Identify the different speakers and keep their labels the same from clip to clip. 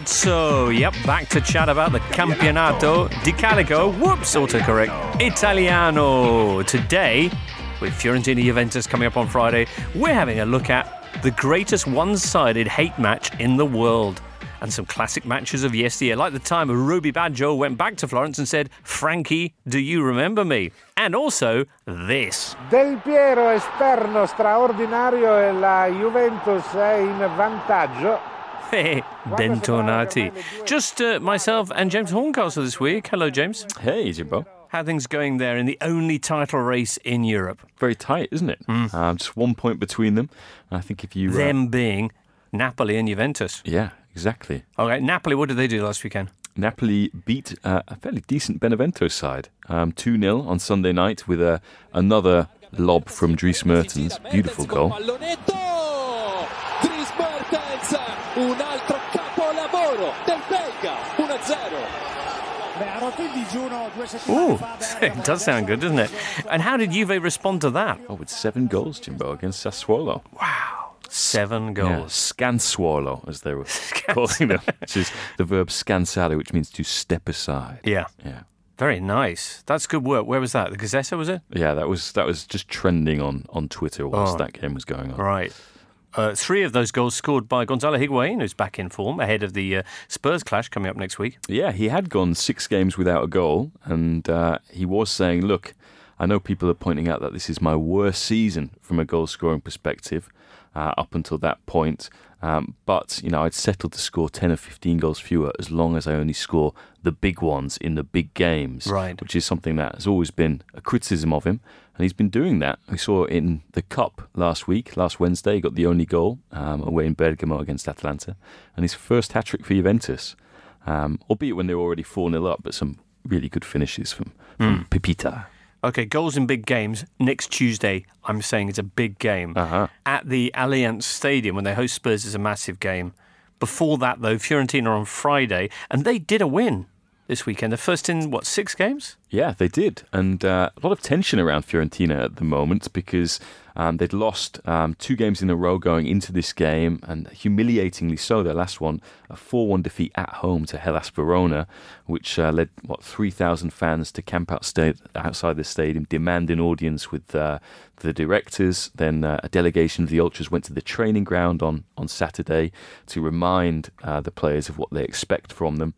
Speaker 1: Campionazzo. Yep, back to chat about the Campionato di Calcio. Whoops, autocorrect. Italiano. Today, with Fiorentina Juventus coming up on Friday, we're having a look at the greatest one sided hate match in the world. And some classic matches of yesteryear, like the time Roby Baggio went back to Florence and said, Frankie, do you remember me? And also this.
Speaker 2: Del Piero esterno straordinario e la Juventus è in vantaggio.
Speaker 1: Hey, bentornati. Just uh, myself and James Horncastle this week. Hello, James.
Speaker 3: Hey, Jimbo.
Speaker 1: How things going there in the only title race in Europe?
Speaker 3: Very tight, isn't it?
Speaker 1: Mm.
Speaker 3: Um, just one point between them. I think if you. uh,
Speaker 1: Them being Napoli and Juventus.
Speaker 3: yeah, exactly.
Speaker 1: Okay, Napoli, what did they do last weekend?
Speaker 3: Napoli beat uh, a fairly decent Benevento side. Um, 2 0 on Sunday night with a, another lob from Dries Mertens. Beautiful goal.
Speaker 4: Pallonetto! Dries Mertens, un altro capolavoro del belga, 1-0.
Speaker 1: Ooh, it does sound good, doesn't it? And how did Juve respond to that?
Speaker 3: Oh, with seven goals, Jimbo, against Sassuolo. Wow.
Speaker 1: Seven
Speaker 3: Yeah,
Speaker 1: goals.
Speaker 3: scansuolo, as they were calling them, which is the verb scansare, which means to step aside.
Speaker 1: Yeah.
Speaker 3: Yeah.
Speaker 1: Very nice. That's good work. Where was that? The Gazzetta, was it?
Speaker 3: Yeah, that was that was just trending on, on Twitter whilst
Speaker 1: Oh.
Speaker 3: that game was going on.
Speaker 1: Right. Uh, three of those goals scored by Gonzalo Higuain, who's back in form ahead of the uh, Spurs clash coming up next week.
Speaker 3: Yeah, he had gone six games without a goal, and uh, he was saying, "Look, I know people are pointing out that this is my worst season from a goal scoring perspective uh, up until that point, um, but you know I'd settled to score ten or fifteen goals fewer as long as I only score the big ones in the big games,
Speaker 1: Right.
Speaker 3: Which is something that has always been a criticism of him, and he's been doing that. We saw it in the cup last week, last Wednesday. He got the only goal um, away in Bergamo against Atalanta, and his first hat trick for Juventus um, albeit when they were already 4 0 up, but some really good finishes from, from Pipita.
Speaker 1: Okay, goals in big games. Next Tuesday, I'm saying it's a big game.
Speaker 3: Uh-huh.
Speaker 1: At the Allianz Stadium, when they host Spurs, is a massive game. Before that, though, Fiorentina on Friday, and they did a win this weekend. The first in, what, six games?
Speaker 3: Yeah, they did. And uh, a lot of tension around Fiorentina at the moment because um, they'd lost um, two games in a row going into this game, and humiliatingly so, their last one, a 4 1 defeat at home to Hellas Verona, which uh, led, what, 3,000 fans to camp out sta- outside the stadium, demand an audience with uh, the directors. Then uh, a delegation of the Ultras went to the training ground on, on Saturday to remind uh, the players of what they expect from them.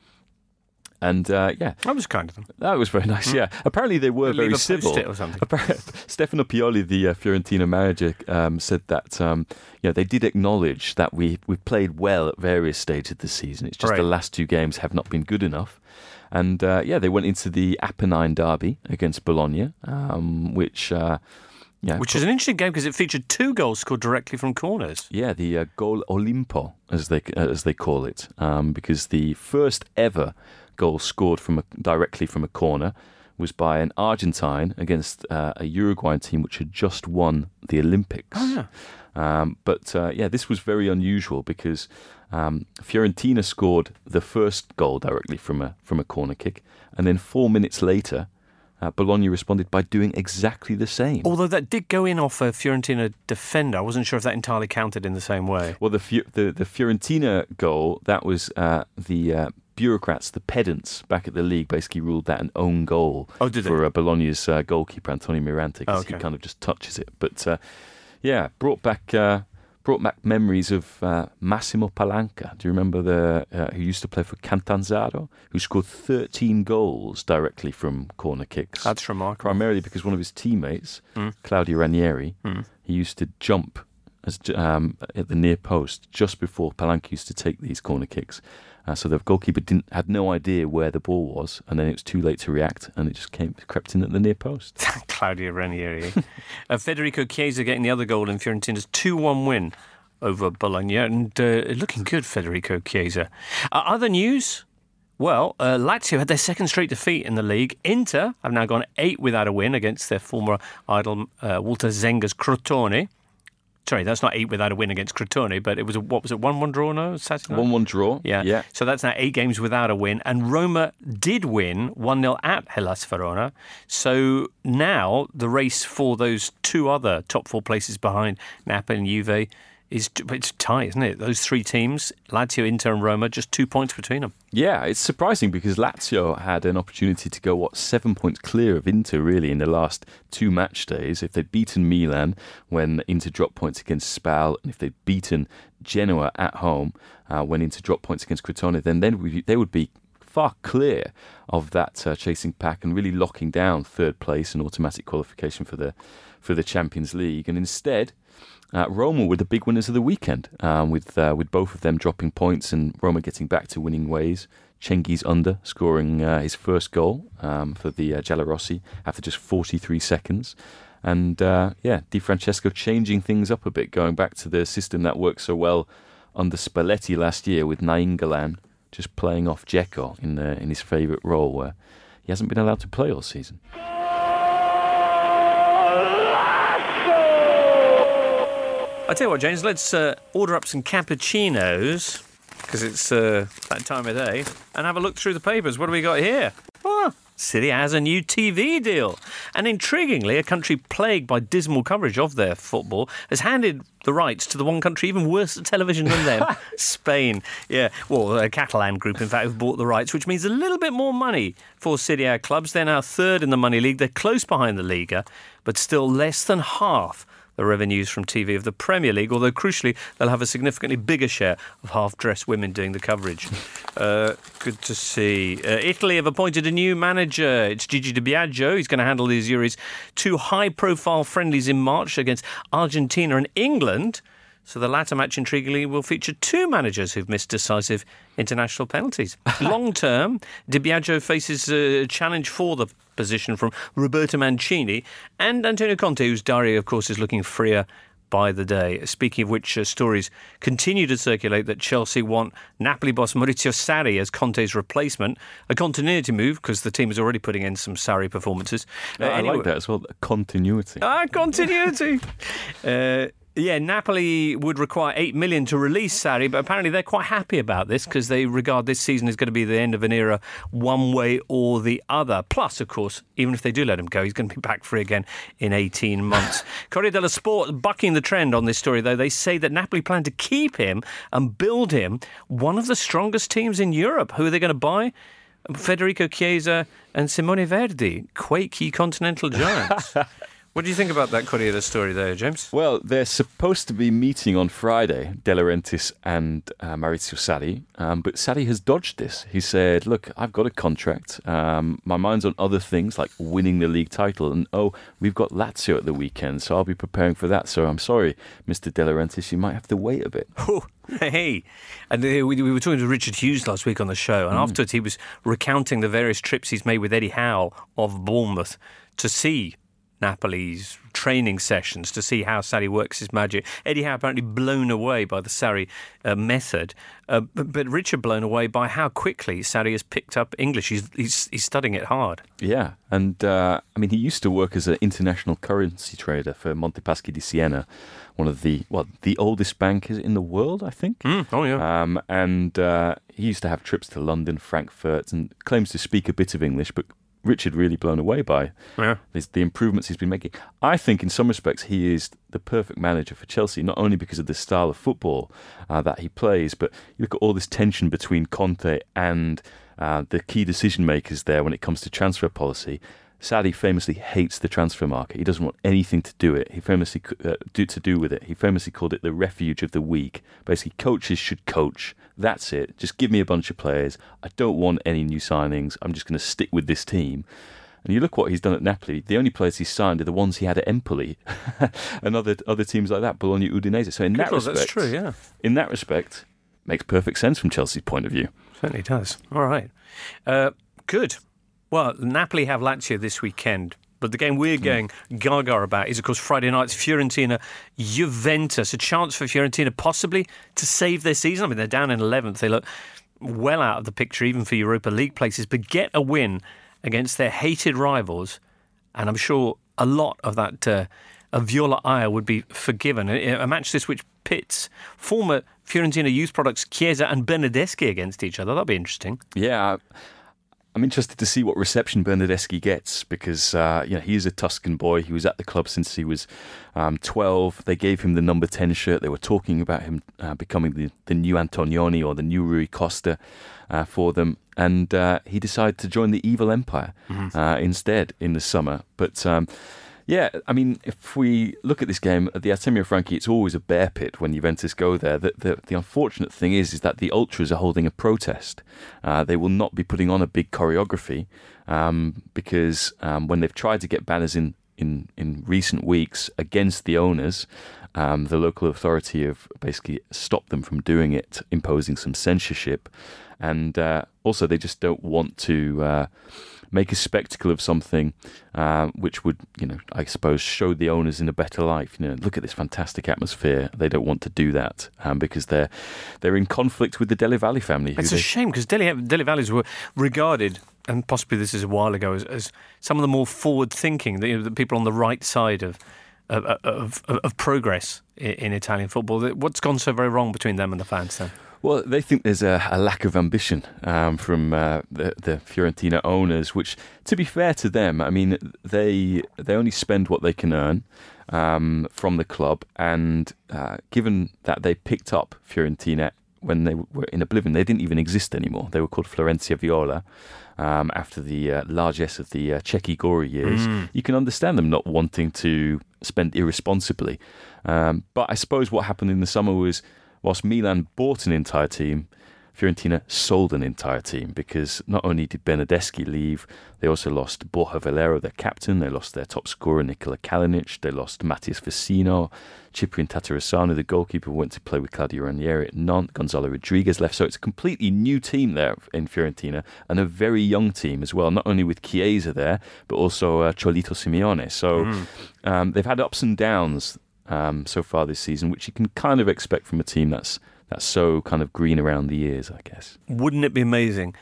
Speaker 3: And uh, yeah,
Speaker 1: That was kind of them.
Speaker 3: that was very nice. Yeah, apparently they were
Speaker 1: Leave
Speaker 3: very civil.
Speaker 1: or something.
Speaker 3: Stefano Pioli, the uh, Fiorentina manager, um, said that um, you know they did acknowledge that we we played well at various stages of the season. It's just
Speaker 1: Right.
Speaker 3: the last two games have not been good enough. And uh, yeah, they went into the Apennine derby against Bologna, um, which uh, yeah,
Speaker 1: Which is an interesting game because it featured two goals scored directly from corners.
Speaker 3: yeah, the uh, Gol Olimpo, as they uh, as they call it, um, because the first ever goal scored from a, directly from a corner was by an Argentine against uh, a Uruguayan team which had just won the Olympics.
Speaker 1: Oh, yeah.
Speaker 3: Um, but uh, yeah, this was very unusual because um, Fiorentina scored the first goal directly from a from a corner kick, and then four minutes later, uh, Bologna responded by doing exactly the same.
Speaker 1: Although that did go in off a Fiorentina defender. I wasn't sure if that entirely counted in the same way.
Speaker 3: Well, the the, the Fiorentina goal that was uh, the uh, bureaucrats, the pedants back at the league, basically ruled that an own goal
Speaker 1: Oh,
Speaker 3: for uh, Bologna's uh, goalkeeper Antonio Mirante because
Speaker 1: Oh, okay.
Speaker 3: he kind of just touches it. But uh, yeah, brought back. Uh, Brought back memories of uh, Massimo Palanca. Do you remember the uh, who used to play for Catanzaro, who scored 13 goals directly from corner kicks?
Speaker 1: That's remarkable.
Speaker 3: primarily because one of his teammates, Claudio Ranieri, he used to jump as um, at the near post just before Palanca used to take these corner kicks. Uh, so the goalkeeper didn't had no idea where the ball was, and then it was too late to react, and it just came crept in at the near post.
Speaker 1: Claudio Ranieri. uh, Federico Chiesa getting the other goal in Fiorentina's 2 1 win over Bologna. And uh, looking good, Federico Chiesa. Uh, other news? Well, uh, Lazio had their second straight defeat in the league. Inter have now gone eight without a win against their former idol, uh, Walter Zenga's Crotone. Sorry, that's not eight without a win against Crotone, but it was a, what was it, 1 1 draw, no? Saturday night?
Speaker 3: One-one draw.
Speaker 1: Yeah.
Speaker 3: yeah.
Speaker 1: So that's now eight games without a win. And Roma did win 1 0 at Hellas Verona. So now the race for those two other top four places behind Napoli and Juve is it's tight, isn't it? Those three teams, Lazio, Inter, and Roma, just two points between them.
Speaker 3: Yeah, it's surprising because Lazio had an opportunity to go what seven points clear of Inter really in the last two match days. If they'd beaten Milan when Inter dropped points against Spal, and if they'd beaten Genoa at home uh, when Inter dropped points against Crotone, then then they would be far clear of that uh, chasing pack and really locking down third place and automatic qualification for the for the Champions League. And instead, uh, Roma were the big winners of the weekend, um, with uh, with both of them dropping points and Roma getting back to winning ways. Cengiz Under scoring uh, his first goal um, for the uh, Giallorossi after just 43 seconds. And uh, yeah, Di Francesco changing things up a bit, going back to the system that worked so well under Spalletti last year with Nainggolan just playing off Dzeko in, in his favourite role where he hasn't been allowed to play all season.
Speaker 1: I tell you what, James, let's uh, order up some cappuccinos because it's uh, that time of day and have a look through the papers. What do we got here? Oh, City has a new TV deal. And intriguingly, a country plagued by dismal coverage of their football has handed the rights to the one country even worse at television than them Spain. Yeah, well, a Catalan group, in fact, have bought the rights, which means a little bit more money for Serie A clubs. They're now third in the Money League. They're close behind the Liga, but still less than half the revenues from TV of the Premier League, although crucially, they'll have a significantly bigger share of half dressed women doing the coverage. Uh, good to see. Uh, Italy have appointed a new manager. It's Gigi Di Biagio. He's going to handle these Euros. Two high profile friendlies in March against Argentina and England. So the latter match, intriguingly, will feature two managers who've missed decisive international penalties. Long term, Di Biagio faces a challenge for the position from Roberto Mancini and Antonio Conte, whose diary, of course, is looking freer by the day. Speaking of which, uh, stories continue to circulate that Chelsea want Napoli boss Maurizio Sarri as Conte's replacement, a continuity move because the team is already putting in some Sarri performances.
Speaker 3: Uh, I anyway, like that as well. Continuity.
Speaker 1: Ah, continuity. uh, yeah, Napoli would require eight million to release Sarri, but apparently they're quite happy about this because they regard this season as going to be the end of an era, one way or the other. Plus, of course, even if they do let him go, he's going to be back free again in eighteen months. Corriere dello Sport bucking the trend on this story, though they say that Napoli plan to keep him and build him one of the strongest teams in Europe. Who are they going to buy? Federico Chiesa and Simone Verdi, quaky continental giants. What do you think about that Corriere story there, James?
Speaker 3: Well, they're supposed to be meeting on Friday, De Laurentiis and uh, Maurizio Sarri, um, but Sarri has dodged this. He said, look, I've got a contract. Um, my mind's on other things like winning the league title. And oh, we've got Lazio at the weekend, so I'll be preparing for that. So I'm sorry, Mr. De Laurentiis, you might have to wait a bit.
Speaker 1: Oh, hey. And uh, we, we, were talking to Richard Hughes last week on the show, and mm. afterwards he was recounting the various trips he's made with Eddie Howe of Bournemouth to see Napoli's training sessions to see how Sarri works his magic. Eddie Howe apparently blown away by the Sarri uh, method, uh, but, but, Richard blown away by how quickly Sarri has picked up English. He's, he's, he's studying it hard.
Speaker 3: Yeah, and uh, I mean, he used to work as an international currency trader for Monte Paschi di Siena, one of the what the oldest bankers in the world, I think.
Speaker 1: Mm, oh yeah.
Speaker 3: Um, and uh, he used to have trips to London, Frankfurt, and claims to speak a bit of English, but Richard really blown away by
Speaker 1: yeah.
Speaker 3: the improvements he's been making. I think, in some respects, he is the perfect manager for Chelsea, not only because of the style of football uh, that he plays, but you look at all this tension between Conte and uh, the key decision makers there when it comes to transfer policy. Sarri famously hates the transfer market. He doesn't want anything to do it. He famously uh, do to do with it. He famously called it the refuge of the weak. Basically, coaches should coach. That's it. Just give me a bunch of players. I don't want any new signings. I'm just going to stick with this team. And you look what he's done at Napoli. The only players he's signed are the ones he had at Empoli, and other other teams like that, Bologna, Udinese. So in Good that respect,
Speaker 1: that's true. Yeah.
Speaker 3: In that respect, makes perfect sense from Chelsea's point of view.
Speaker 1: Certainly does. All right. Uh, good. Well, Napoli have Lazio this weekend. But the game we're hmm. going gaga about is, of course, Friday night's Fiorentina Juventus. A chance for Fiorentina possibly to save their season. I mean, they're down in 11th. They look well out of the picture, even for Europa League places, but get a win against their hated rivals. And I'm sure a lot of that uh, of Viola ire would be forgiven. A match this which pits former Fiorentina youth products Chiesa and Bernardeschi against each other. That'd be interesting.
Speaker 3: Yeah. I'm interested to see what reception Bernardeschi gets because uh, you know he is a Tuscan boy. He was at the club since he was um, 12. They gave him the number 10 shirt. They were talking about him uh, becoming the, the new Antognoni or the new Rui Costa uh, for them, and uh, he decided to join the evil empire uh, instead in the summer. But um, yeah, I mean, if we look at this game at the Artemio Franchi, it's always a bear pit when Juventus go there. The, the, the unfortunate thing is, is that the ultras are holding a protest. Uh, they will not be putting on a big choreography um, because um, when they've tried to get banners in, in, in recent weeks against the owners, um, the local authority have basically stopped them from doing it, imposing some censorship. And uh, also, they just don't want to. Uh, make a spectacle of something uh, which would, you know, I suppose, show the owners in a better life. You know, look at this fantastic atmosphere. They don't want to do that um, because they're they're in conflict with the Della Valle family.
Speaker 1: It's a
Speaker 3: they-
Speaker 1: shame because Dele, Della Valles were regarded, and possibly this is a while ago, as, as some of the more forward-thinking, the, you know, the people on the right side of of, of, of, of progress in, in Italian football. What's gone so very wrong between them and the fans then?
Speaker 3: Well, they think there's a, a lack of ambition um, from uh, the, the Fiorentina owners, which, to be fair to them, I mean, they they only spend what they can earn um, from the club, and uh, given that they picked up Fiorentina when they were in oblivion, they didn't even exist anymore. They were called Florentia Viola. Um, after the uh, largesse of the uh, Cecchi Gori years, you can understand them not wanting to spend irresponsibly. Um, but I suppose what happened in the summer was whilst Milan bought an entire team, Fiorentina sold an entire team because not only did Bernardeschi leave, they also lost Borja Valero, their captain, they lost their top scorer Nikola Kalinic, they lost Matthias Vecino, Ciprian Tatarusanu, the goalkeeper, went to play with Claudio Ranieri at Nantes, Gonzalo Rodriguez left, so it's a completely new team there in Fiorentina and a very young team as well, not only with Chiesa there, but also uh, Cholito Simeone. So um, they've had ups and downs um, so far this season, which you can kind of expect from a team that's that's so kind of green around the ears, I guess.
Speaker 1: Wouldn't it be amazing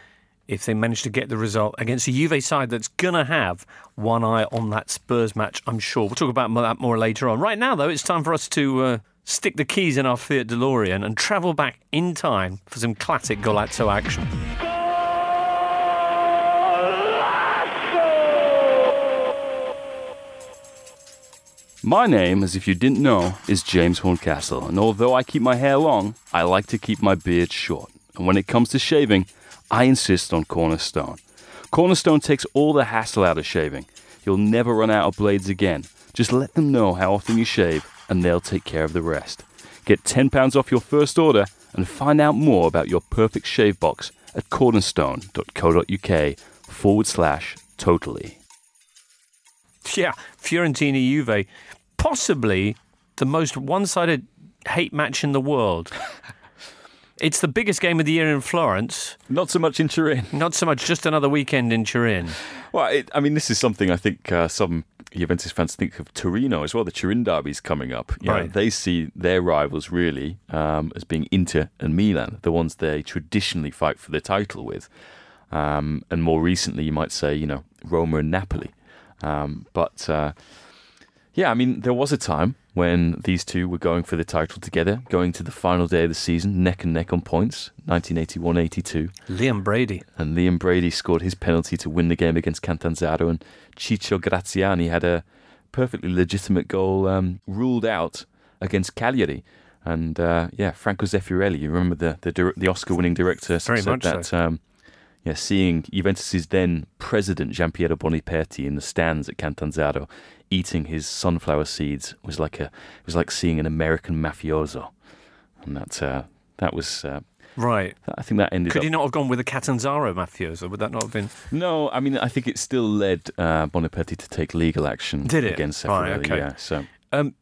Speaker 1: if they managed to get the result against a Juve side that's going to have one eye on that Spurs match, I'm sure. We'll talk about that more later on. Right now, though, it's time for us to uh, stick the keys in our Fiat DeLorean and travel back in time for some classic Golazzo action.
Speaker 5: My name, as if you didn't know, is James Horncastle, and although I keep my hair long, I like to keep my beard short. And when it comes to shaving, I insist on Cornerstone. Cornerstone takes all the hassle out of shaving. You'll never run out of blades again. Just let them know how often you shave, and they'll take care of the rest. Get £10 off your first order and find out more about your perfect shave box at cornerstone.co.uk forward slash totally.
Speaker 1: Yeah, Fiorentina Juve, possibly the most one sided hate match in the world. It's the biggest game of the year in Florence.
Speaker 3: Not so much in Turin.
Speaker 1: Not so much just another weekend in Turin.
Speaker 3: Well, it, I mean, this is something I think uh, some Juventus fans think of Torino as well. The Turin derby's coming up. You know,
Speaker 1: Right.
Speaker 3: they see their rivals really um, as being Inter and Milan, the ones they traditionally fight for the title with. Um, and more recently, you might say, you know, Roma and Napoli. Um, but uh, yeah, I mean, there was a time when these two were going for the title together, going to the final day of the season, neck and neck on points, 1981 82
Speaker 1: Liam Brady.
Speaker 3: and Liam Brady scored his penalty to win the game against Catanzaro, and Ciccio Graziani had a perfectly legitimate goal um, ruled out against Cagliari. And uh, yeah, Franco Zeffirelli, you remember the the, the Oscar-winning director
Speaker 1: Very
Speaker 3: said that.
Speaker 1: so.
Speaker 3: Um, yeah, seeing Juventus's then president Giampiero Boniperti in the stands at Catanzaro eating his sunflower seeds was like a it was like seeing an American mafioso, and that uh, that was uh,
Speaker 1: Right.
Speaker 3: I think that ended
Speaker 1: Could
Speaker 3: up
Speaker 1: he not have gone with the Catanzaro mafioso? Would that not have been?
Speaker 3: No, I mean, I think it still led uh, Boniperti to take legal action
Speaker 1: Did it?
Speaker 3: against
Speaker 1: Right, okay.
Speaker 3: Yeah, so
Speaker 1: Um,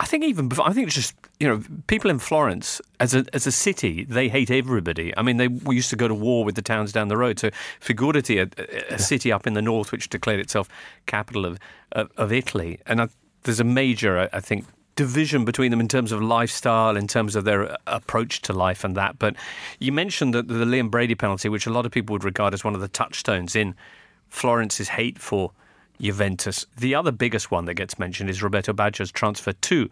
Speaker 1: I think even before, I think it's just you know people in Florence as a as a city they hate everybody. I mean they we used to go to war with the towns down the road. So figurati a, a, a city up in the north which declared itself capital of of, of Italy, and I, there's a major I, I think division between them in terms of lifestyle, in terms of their uh, approach to life and that. But you mentioned that the Liam Brady penalty, which a lot of people would regard as one of the touchstones in Florence's hate for Juventus. The other biggest one that gets mentioned is Roberto Baggio's transfer to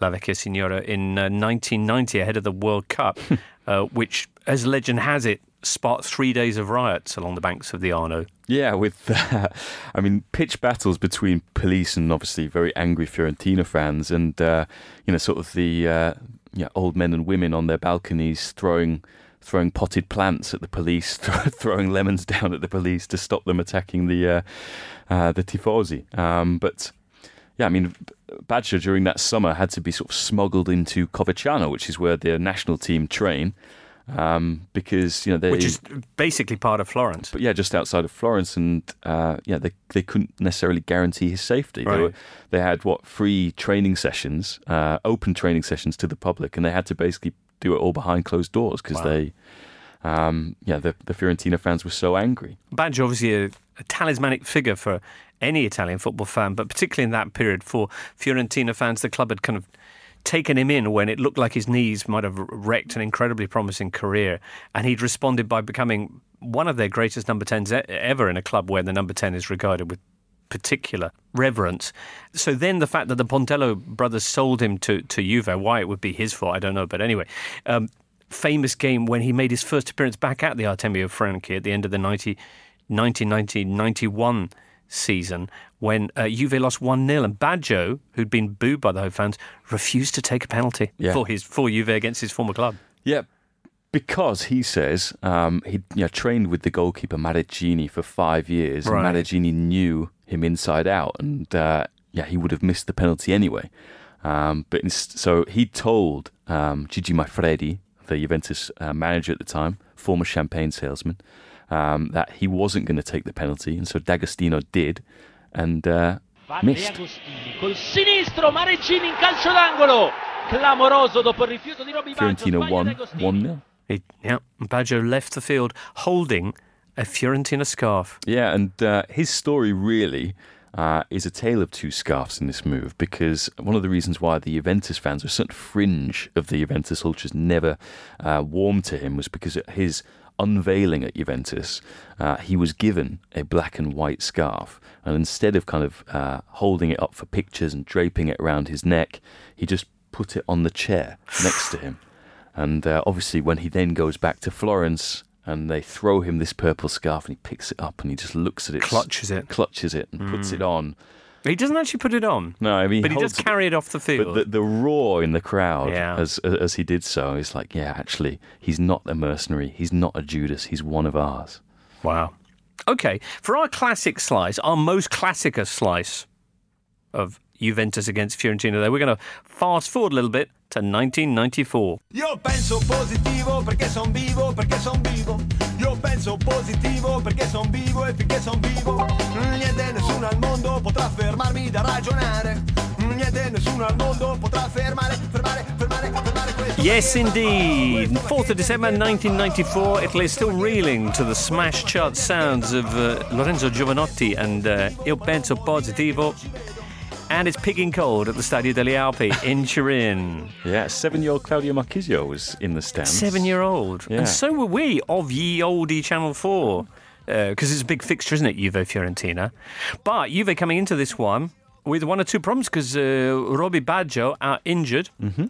Speaker 1: La Vecchia Signora in uh, 1990 ahead of the World Cup, uh, which, as legend has it, sparked three days of riots along the banks of the Arno.
Speaker 3: Yeah, with uh, I mean pitch battles between police and obviously very angry Fiorentina fans, and uh, you know sort of the uh, yeah, old men and women on their balconies throwing throwing potted plants at the police, throwing lemons down at the police to stop them attacking the uh, uh, the tifosi. Um, but yeah, I mean, Badger during that summer had to be sort of smuggled into Coverciano, which is where the national team train. Um, because you know they,
Speaker 1: which is basically part of Florence.
Speaker 3: But yeah, just outside of Florence, and uh, yeah, they they couldn't necessarily guarantee his safety.
Speaker 1: Right.
Speaker 3: They, were, they had what free training sessions, uh, open training sessions to the public, and they had to basically do it all behind closed doors because
Speaker 1: Wow.
Speaker 3: they, um, yeah, the, the Fiorentina fans were so angry.
Speaker 1: Baggio, obviously a, a talismanic figure for any Italian football fan, but particularly in that period for Fiorentina fans, the club had kind of taken him in when it looked like his knees might have wrecked an incredibly promising career, and he'd responded by becoming one of their greatest number 10s e- ever in a club where the number 10 is regarded with particular reverence. So then the fact that the Pontello brothers sold him to, to Juve, why it would be his fault, I don't know. But anyway, um, famous game when he made his first appearance back at the Artemio Franchi at the end of the 90, 1990-91 season when uh, Juve lost 1-0 and Baggio, who'd been booed by the home fans, refused to take a penalty
Speaker 3: Yeah.
Speaker 1: for his for Juve against his former club.
Speaker 3: Yeah, because he says um, he you know, trained with the goalkeeper Mareggini for five years,
Speaker 1: Right.
Speaker 3: and Mareggini knew him inside out, and uh, yeah, he would have missed the penalty anyway. Um, but ins- so he told um, Gigi Maifredi, the Juventus uh, manager at the time, former champagne salesman, um, that he wasn't going to take the penalty, and so De Agostini did, and uh, missed.
Speaker 6: Col sinistro Mareggini in calcio d'angolo clamoroso dopo il rifiuto di Roby Baggio
Speaker 3: Fiorentina
Speaker 6: sbaglia
Speaker 3: won one 0
Speaker 1: He, yeah, Baggio left the field holding a Fiorentina scarf.
Speaker 3: Yeah, and uh, his story really uh, is a tale of two scarves in this move because one of the reasons why the Juventus fans, or certain fringe of the Juventus ultras, never uh, warmed to him was because at his unveiling at Juventus, uh, he was given a black and white scarf. And instead of kind of uh, holding it up for pictures and draping it around his neck, he just put it on the chair next to him. And uh, obviously, when he then goes back to Florence and they throw him this purple scarf and he picks it up and he just looks at it,
Speaker 1: Clutches it.
Speaker 3: clutches it, and puts it on.
Speaker 1: He doesn't actually put it on,
Speaker 3: No, I mean,
Speaker 1: but he does
Speaker 3: holds
Speaker 1: carry it off the field.
Speaker 3: But the, the roar in the crowd
Speaker 1: Yeah.
Speaker 3: as as he did so is like, yeah, actually, he's not a mercenary. He's not a Judas. He's one of ours.
Speaker 1: Wow. Okay, for our classic slice, our most classica slice of Juventus against Fiorentina, though, we're going to fast forward a little bit to 1994.
Speaker 7: Io penso positivo perché son vivo, perché son vivo. Io penso positivo perché son vivo e finché son vivo. Niente nessuno al mondo potrà fermarmi da ragionare. Niente nessuno al mondo potrà fermare, fermare, fermare, fermare questo.
Speaker 1: Yes, indeed. 4th of December 1994, Italy is still reeling to the smash chart sounds of uh, Lorenzo Giovanotti and uh, Il Penso Positivo. And it's pigging cold at the Stadio delle Alpi in Turin.
Speaker 3: Yeah, seven-year-old Claudio Marchisio was in the stands.
Speaker 1: Seven year old.
Speaker 3: Yeah.
Speaker 1: And so were we of ye oldie Channel 4. Because it's a big fixture, isn't it, Juve Fiorentina? But Juve coming into this one with one or two problems because uh, Robbie Baggio are injured. Mm-hmm.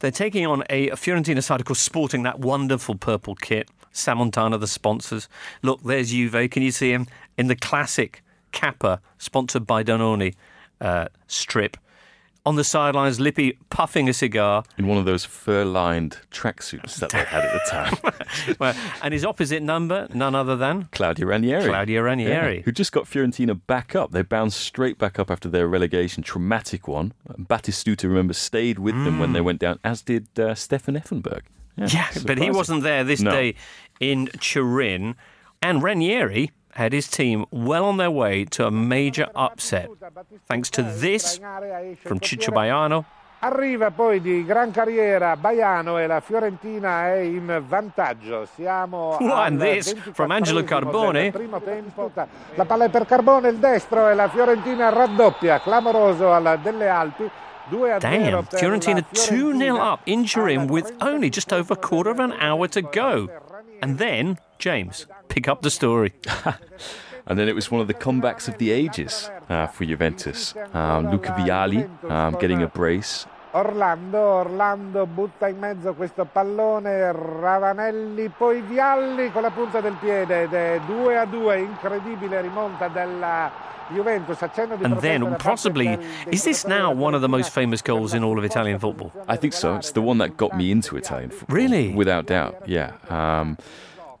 Speaker 1: They're taking on a Fiorentina side, of course, sporting that wonderful purple kit. Sammontana, the sponsors. Look, there's Juve. Can you see him in the classic Kappa, sponsored by Danone uh, strip? On the sidelines, Lippi puffing a cigar.
Speaker 3: in one of those fur-lined tracksuits that they had at the time.
Speaker 1: Well, and his opposite number, none other than
Speaker 3: Claudio Ranieri.
Speaker 1: Claudio Ranieri.
Speaker 3: Yeah, who just got Fiorentina back up. They bounced straight back up after their relegation, traumatic one. Batistuta, remember, stayed with them when they went down, as did uh, Stefan Effenberg.
Speaker 1: Mm. Yeah, but he wasn't there this
Speaker 3: No.
Speaker 1: day in Turin. And Ranieri had his team well on their way to a major upset. Thanks to this from Ciccio Baiano.
Speaker 2: Arriva poi di gran carriera Baiano e la Fiorentina è in vantaggio. Siamo
Speaker 1: and this from Angelo
Speaker 2: 24esimo
Speaker 1: Carbone.
Speaker 2: del primo tempo. La palla è per Carbone, il destro e la Fiorentina raddoppia. Clamoroso alla delle Alpi. 2 a 0
Speaker 1: Damn, Fiorentina 2 0 up in Turin with only just over a quarter of an hour to go. And then, James, pick up the story.
Speaker 3: And then it was one of the comebacks of the ages uh, for Juventus. Um, Luca Vialli um, getting a brace
Speaker 2: Orlando, Orlando butta in mezzo questo pallone, Ravanelli, poi Vialli con la punta del piede ed è 2 a 2, incredibile rimonta della Juventus. Accenno di
Speaker 1: And then, possibly, is this now one of the most famous goals in all of Italian football?
Speaker 3: I think so. It's the one that got me into Italian football.
Speaker 1: Really?
Speaker 3: Without doubt, yeah. Um,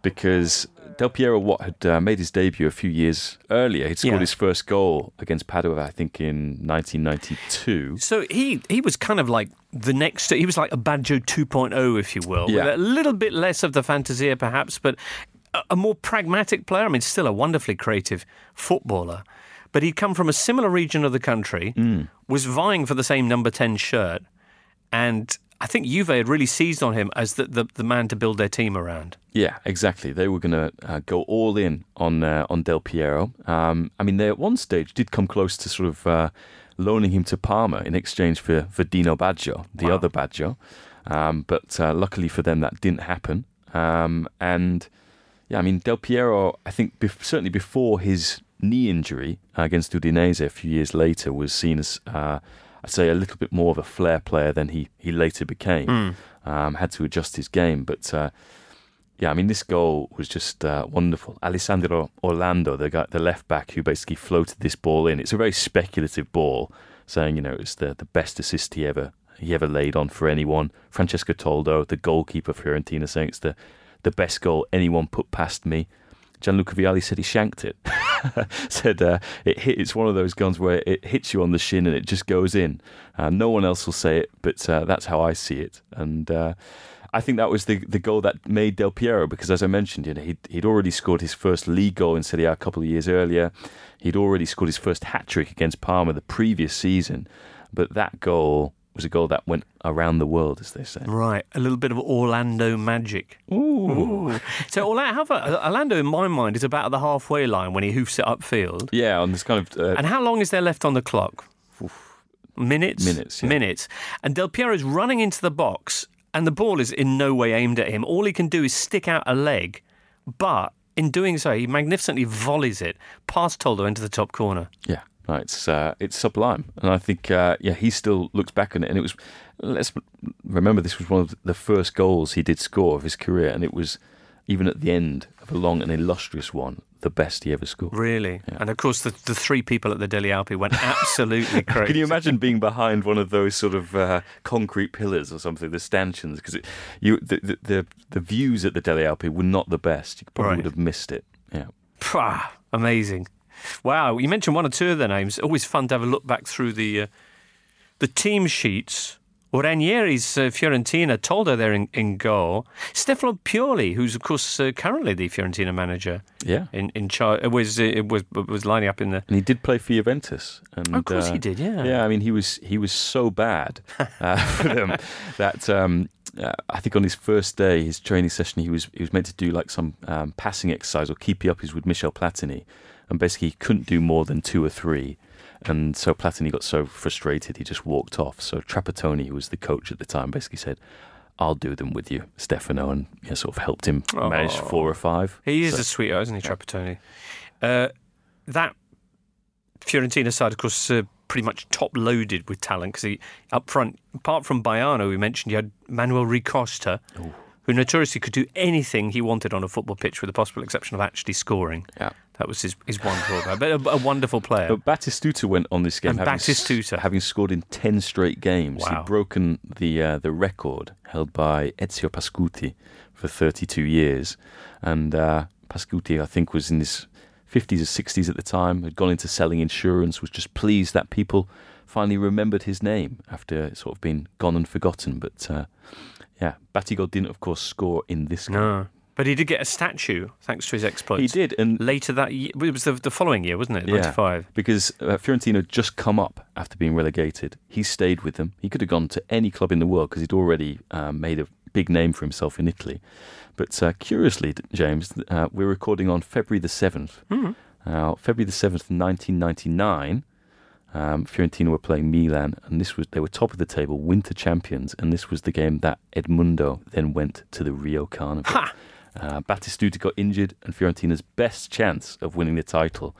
Speaker 3: because Del Piero Watt had uh, made his debut a few years earlier. He'd scored
Speaker 1: Yeah.
Speaker 3: his first goal against Padua, I think, in 1992.
Speaker 1: So he he was kind of like the next. He was like a Baggio 2.0, if you will.
Speaker 3: Yeah.
Speaker 1: With a little bit less of the fantasia, perhaps, but a, a more pragmatic player. I mean, still a wonderfully creative footballer. But he'd come from a similar region of the country, was vying for the same number 10 shirt, and I think Juve had really seized on him as the, the, the man to build their team around.
Speaker 3: Yeah, exactly. They were going to uh, go all in on uh, on Del Piero. Um, I mean, they at one stage did come close to sort of uh, loaning him to Parma in exchange for, for Dino Baggio, the
Speaker 1: Wow.
Speaker 3: other Baggio. Um, but uh, luckily for them, that didn't happen. Um, and yeah, I mean, Del Piero, I think bef- certainly before his knee injury uh, against Udinese a few years later, was seen as, uh, I'd say, a little bit more of a flair player than he, he later became. Um, had to adjust his game, but uh, yeah, I mean, this goal was just uh, wonderful. Alessandro Orlando, the guy, the left back, who basically floated this ball in. It's a very speculative ball, saying you know it's the the best assist he ever he ever laid on for anyone. Francesco Toldo, the goalkeeper for Fiorentina, saying it's the the best goal anyone put past me. Gianluca Vialli said he shanked it. said uh, it hit. It's one of those guns where it hits you on the shin and it just goes in. Uh, no one else will say it, but uh, that's how I see it. And uh, I think that was the the goal that made Del Piero because, as I mentioned, you know, he'd, he'd already scored his first league goal in Serie A a couple of years earlier. He'd already scored his first hat trick against Parma the previous season, but that goal was a goal that went around the world, as they say.
Speaker 1: Right, a little bit of Orlando magic.
Speaker 3: Ooh.
Speaker 1: So Orlando, how about, Orlando, in my mind, is about at the halfway line when he hoofs it upfield.
Speaker 3: Yeah, on this kind of uh,
Speaker 1: And how long is there left on the clock? Minutes.
Speaker 3: Minutes, yeah.
Speaker 1: Minutes. And Del Piero's running into the box, and the ball is in no way aimed at him. All he can do is stick out a leg, but in doing so, he magnificently volleys it past Toldo into the top corner.
Speaker 3: Yeah, no, it's uh, it's sublime, and I think uh, yeah he still looks back on it, and it was let's remember this was one of the first goals he did score of his career, and it was even at the end of a long and illustrious one, the best he ever scored.
Speaker 1: Really. And of course, the, the three people at the Delle Alpi went absolutely crazy.
Speaker 3: Can you imagine being behind one of those sort of uh, concrete pillars or something, the stanchions? Because you the, the the the views at the Delle Alpi were not the best. You probably
Speaker 1: Right.
Speaker 3: would have missed it. Yeah.
Speaker 1: Pah, amazing. Wow, you mentioned one or two of their names. Always fun to have a look back through the uh, the team sheets. Ranieri's uh, Fiorentina Toldo they're in, in goal. Stefano Pioli, who's of course uh, currently the Fiorentina manager,
Speaker 3: Yeah.
Speaker 1: in in charge, was uh, was was lining up in the.
Speaker 3: And he did play for Juventus. And,
Speaker 1: Of course
Speaker 3: uh,
Speaker 1: he did, yeah.
Speaker 3: Yeah, I mean, he was he was so bad uh, for them that um, uh, I think on his first day, his training session, he was he was meant to do like some um, passing exercise or keepy uppies with Michel Platini, and basically he couldn't do more than two or three. And so Platini got so frustrated, he just walked off. So Trapattoni, who was the coach at the time, basically said, "I'll do them with you, Stefano," and you know, sort of helped him manage
Speaker 1: Oh.
Speaker 3: four or five.
Speaker 1: He is
Speaker 3: So-
Speaker 1: a sweetheart, isn't he, Trapattoni? Uh, that Fiorentina side, of course, uh, pretty much top loaded with talent because he up front, apart from Baiano, we mentioned, you had Manuel Rui Costa, who notoriously could do anything he wanted on a football pitch, with the possible exception of actually scoring.
Speaker 3: Yeah.
Speaker 1: That was his, his one drawback, but a, a wonderful player.
Speaker 3: But Batistuta went on this game
Speaker 1: And
Speaker 3: having, s-
Speaker 1: Batistuta.
Speaker 3: having scored in ten straight games.
Speaker 1: Wow.
Speaker 3: He'd broken the uh, the record held by Ezio Pascutti for 32 years, and uh, Pascutti, I think, was in his 50s or 60s at the time. Had gone into selling insurance. Was just pleased that people finally remembered his name after sort of being gone and forgotten. But uh, yeah, Batigol didn't, of course, score in this game.
Speaker 1: no. But he did get a statue thanks to his exploits.
Speaker 3: He did, and
Speaker 1: Later that year, it was the, the following year, wasn't it? 95.
Speaker 3: because uh, Fiorentina had just come up after being relegated. He stayed with them. He could have gone to any club in the world because he'd already um, made a big name for himself in Italy. But uh, curiously, James, uh, we're recording on February the 7th. Now, February the 7th, 1999, um, Fiorentina were playing Milan, and this was they were top of the table, winter champions, and this was the game that Edmundo then went to the Rio Carnival.
Speaker 1: Ha!
Speaker 3: Uh, Batistuta got injured, and Fiorentina's best chance of winning the title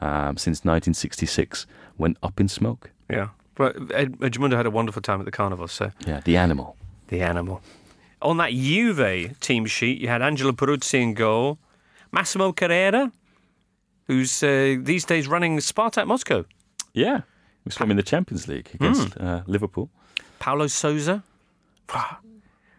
Speaker 3: um, since 1966 went up in smoke.
Speaker 1: Yeah. Well, Ed, Edmundo had a wonderful time at the carnival, so
Speaker 3: Yeah, the animal.
Speaker 1: the animal. On that Juve team sheet, you had Angelo Peruzzi in goal, Massimo Carrera, who's uh, these days running Spartak Moscow,
Speaker 3: Yeah, we saw him in the Champions League against
Speaker 1: Hmm.
Speaker 3: uh, Liverpool.
Speaker 1: Paulo Souza.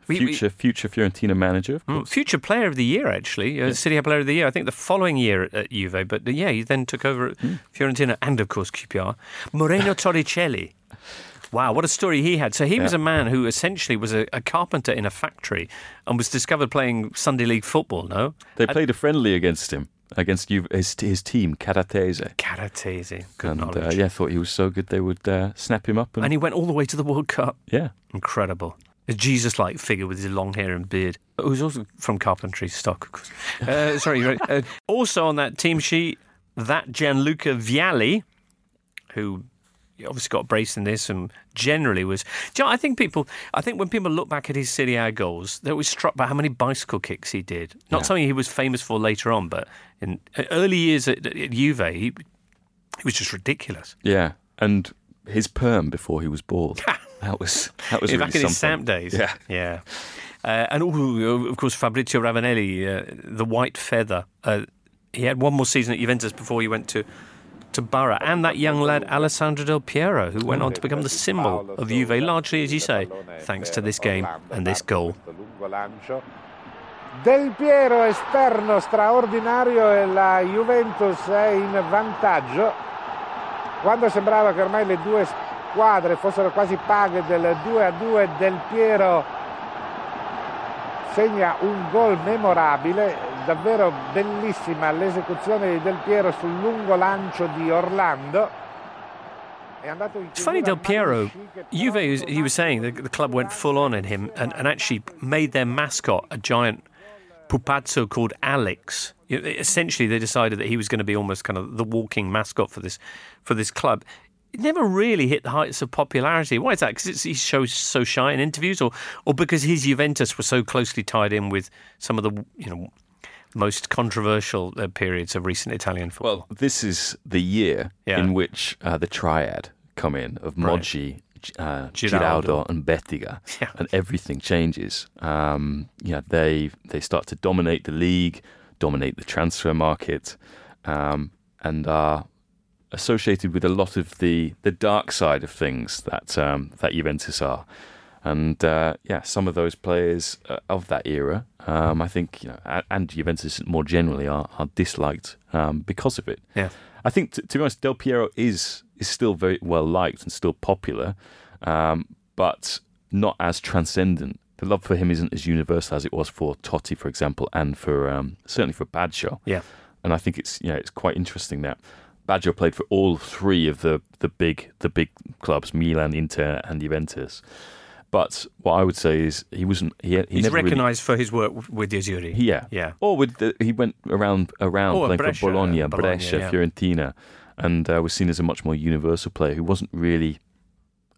Speaker 3: Future, future Fiorentina manager, of
Speaker 1: Mm,
Speaker 3: course.
Speaker 1: Future Player of the Year, actually. Uh, City Player of the Year, I think the following year at, at Juve. But uh, yeah, he then took over at Fiorentina and, of course, QPR. Moreno Torricelli. Wow, what a story he had. So he was a man who essentially was a, a carpenter in a factory and was discovered playing Sunday League football, no?
Speaker 3: They played a friendly against him, against Juve, his, his team, Caratese.
Speaker 1: Caratese. Good
Speaker 3: And uh,
Speaker 1: knowledge.
Speaker 3: yeah, thought he was so good they would uh, snap him up. And,
Speaker 1: And he went all the way to the World Cup.
Speaker 3: yeah,
Speaker 1: Incredible. A Jesus like figure with his long hair and beard. Who's also from carpentry stock, of course. Uh, sorry, right. Uh, also on that team sheet, that Gianluca Vialli, who obviously got a brace in this and generally was. Do you know, I think people, I think when people look back at his Serie A goals, they're always struck by how many bicycle kicks he did. Not
Speaker 3: Yeah.
Speaker 1: something he was famous for later on, but in uh, early years at, at Juve, he, he was just ridiculous.
Speaker 3: yeah. And his perm before he was bald. that was that was really
Speaker 1: back in his
Speaker 3: something.
Speaker 1: Samp days.
Speaker 3: Yeah.
Speaker 1: yeah. Uh, and ooh, of course, Fabrizio Ravanelli, uh, the white feather. Uh, he had one more season at Juventus before he went to to Borough, and that young lad Alessandro Del Piero, who went on to become the symbol of Juve, largely, as you say, thanks to this game and this goal.
Speaker 2: Del Piero esterno straordinario e la Juventus è in vantaggio quando sembrava che ormai le due squadre fossero quasi paghe del 2 a 2 Del Piero segna un gol memorabile davvero bellissima l'esecuzione di Del Piero sul lungo lancio di Orlando È andato in
Speaker 1: It's funny, Del Piero, Juve, he was saying, the, the club went full on in him and, and actually made their mascot a giant pupazzo called Alex. Essentially, they decided that he was going to be almost kind of the walking mascot for this for this club. It never really hit the heights of popularity. Why is that? Because he shows so shy in interviews, or or because his Juventus were so closely tied in with some of the you know most controversial uh, periods of recent Italian football.
Speaker 3: Well, this is the year
Speaker 1: Yeah.
Speaker 3: in which uh, the triad come in of
Speaker 1: Right.
Speaker 3: Moggi, G- uh,
Speaker 1: Giraudo.
Speaker 3: Giraudo, and Bettega,
Speaker 1: Yeah.
Speaker 3: and everything changes. Um, yeah, they they start to dominate the league, dominate the transfer market, um, and are associated with a lot of the the dark side of things that um, that Juventus are. And uh, yeah, some of those players uh, of that era, um, I think, you know, and Juventus more generally are, are disliked um, because of it.
Speaker 1: Yeah.
Speaker 3: I think, t- to be honest, Del Piero is is still very well liked and still popular, um, but not as transcendent. The love for him isn't as universal as it was for Totti, for example, and for um, certainly for Baggio.
Speaker 1: Yeah.
Speaker 3: And I think it's you know it's quite interesting that Baggio played for all three of the the big the big clubs, Milan, Inter, and Juventus. But what I would say is he wasn't he, he
Speaker 1: He's
Speaker 3: never really-
Speaker 1: recognised for his work with the Azzurri.
Speaker 3: yeah,
Speaker 1: Yeah.
Speaker 3: Or with the, he went around around
Speaker 1: Oh,
Speaker 3: playing
Speaker 1: Brescia,
Speaker 3: for Bologna,
Speaker 1: Bologna,
Speaker 3: Brescia,
Speaker 1: yeah.
Speaker 3: Fiorentina, and uh, was seen as a much more universal player who wasn't really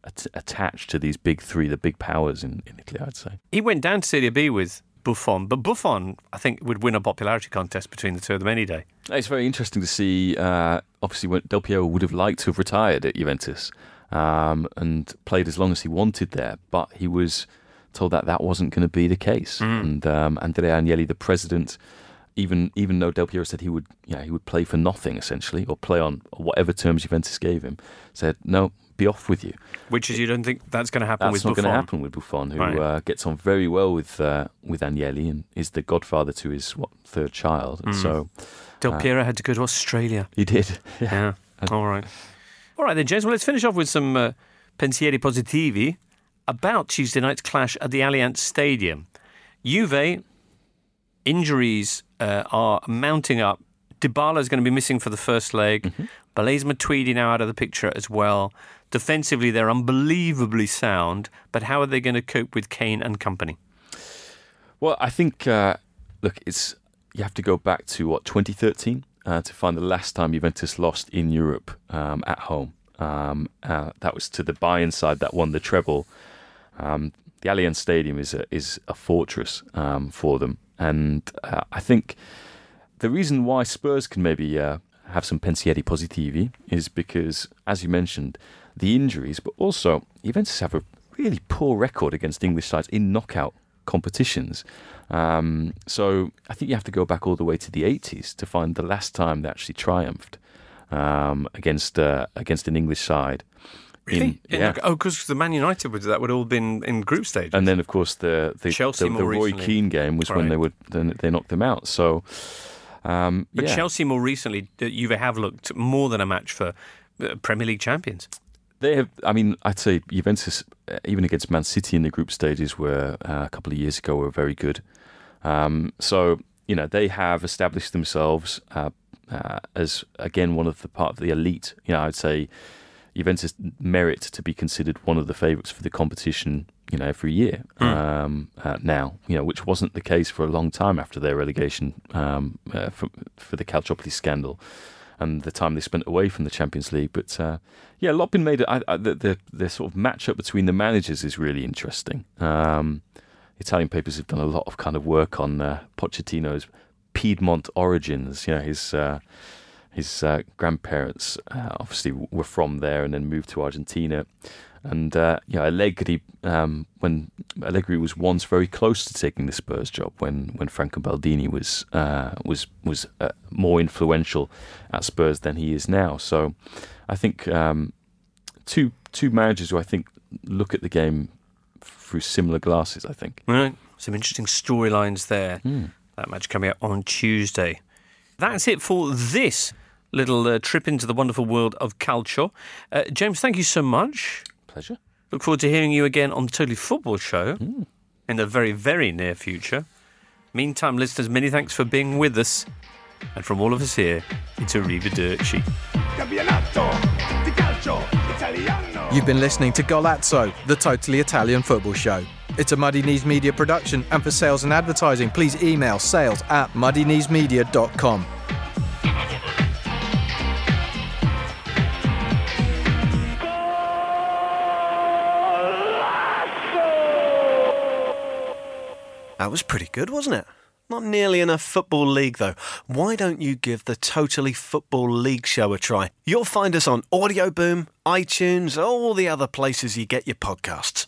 Speaker 3: at- attached to these big three, the big powers in, in Italy. I'd say.
Speaker 1: He went down to Serie B with Buffon, but Buffon, I think, would win a popularity contest between the two of them any day.
Speaker 3: It's very interesting to see. Uh, obviously, Del Piero would have liked to have retired at Juventus um, and played as long as he wanted there, but he was told that that wasn't going to be the case. And um, Andrea Agnelli, the president, even even though Del Piero said he would, yeah, he would play for nothing essentially, or play on whatever terms Juventus gave him, said no, be off with you.
Speaker 1: Which is, you don't think that's going to happen
Speaker 3: That's
Speaker 1: with
Speaker 3: not
Speaker 1: Buffon?
Speaker 3: going to happen with Buffon, who
Speaker 1: Right.
Speaker 3: uh, gets on very well with uh, with Agnelli and is the godfather to his what third child. And so
Speaker 1: Del Piero had to go to Australia.
Speaker 3: he did.
Speaker 1: Yeah. All right. All right then, James. Well, let's finish off with some uh, pensieri positivi about Tuesday night's clash at the Allianz Stadium. Juve injuries uh, are mounting up. Dybala is going to be missing for the first leg.
Speaker 3: Mm-hmm.
Speaker 1: Blaise Matuidi now out of the picture as well. Defensively, they're unbelievably sound, but how are they going to cope with Kane and company?
Speaker 3: Well, I think uh, look, it's you have to go back to what 2013 uh, to find the last time Juventus lost in Europe um, at home. Um, uh, that was to the Bayern side that won the treble. Um, the Allianz Stadium is a is a fortress um, for them, and uh, I think the reason why Spurs can maybe uh, have some pensieri positivi is because, as you mentioned, the injuries, but also Juventus have a really poor record against English sides in knockout competitions. Um, so I think you have to go back all the way to the 80s to find the last time they actually triumphed um, against uh, against an English side.
Speaker 1: Really?
Speaker 3: In,
Speaker 1: In-
Speaker 3: yeah.
Speaker 1: Oh, because the Man United would that would all been in group stage.
Speaker 3: And then, of course, the the,
Speaker 1: Chelsea
Speaker 3: the, the Roy
Speaker 1: recently.
Speaker 3: Keane game was when they would then they knocked them out. So, um,
Speaker 1: but
Speaker 3: yeah.
Speaker 1: Chelsea more recently, Juve have looked more than a match for uh, Premier League champions.
Speaker 3: They have. I mean, I'd say Juventus, even against Man City in the group stages, were uh, a couple of years ago, were very good. Um, so you know they have established themselves uh, uh, as again one of the part of the elite. You know, I'd say Juventus merit to be considered one of the favourites for the competition. You know, every year um, uh, now. You know, which wasn't the case for a long time after their relegation um, uh, for, for the Calciopoli scandal and the time they spent away from the Champions League. But uh, yeah, a lot been made. I, I, the, the the sort of matchup between the managers is really interesting. Um, Italian papers have done a lot of kind of work on uh, Pochettino's Piedmont origins. You know, his uh, his uh, grandparents uh, obviously were from there and then moved to Argentina. And uh, know, Allegri, um, when Allegri was once very close to taking the Spurs job, when when Franco Baldini was uh, was was uh, more influential at Spurs than he is now. So, I think um, two two managers who I think look at the game through similar glasses. I think.
Speaker 1: Right. Some interesting storylines there. That match coming up on Tuesday. That's it for this little uh, trip into the wonderful world of calcio. Uh, James, thank you so much.
Speaker 3: Pleasure.
Speaker 1: Look forward to hearing you again on the Totally Football Show hmm. in the very, very near future. Meantime, listeners, many thanks for being with us. And from all of us here, it's Arrivederci.
Speaker 7: Campionato di.
Speaker 8: You've been listening to Golazzo, the totally Italian football show. It's a Muddy Knees Media production, and for sales and advertising, please email sales at muddykneesmedia.com.
Speaker 9: That was pretty good, wasn't it? Not nearly enough Football League, though. Why don't you give the Totally Football League show a try? You'll find us on Audio Boom, iTunes, all the other places you get your podcasts.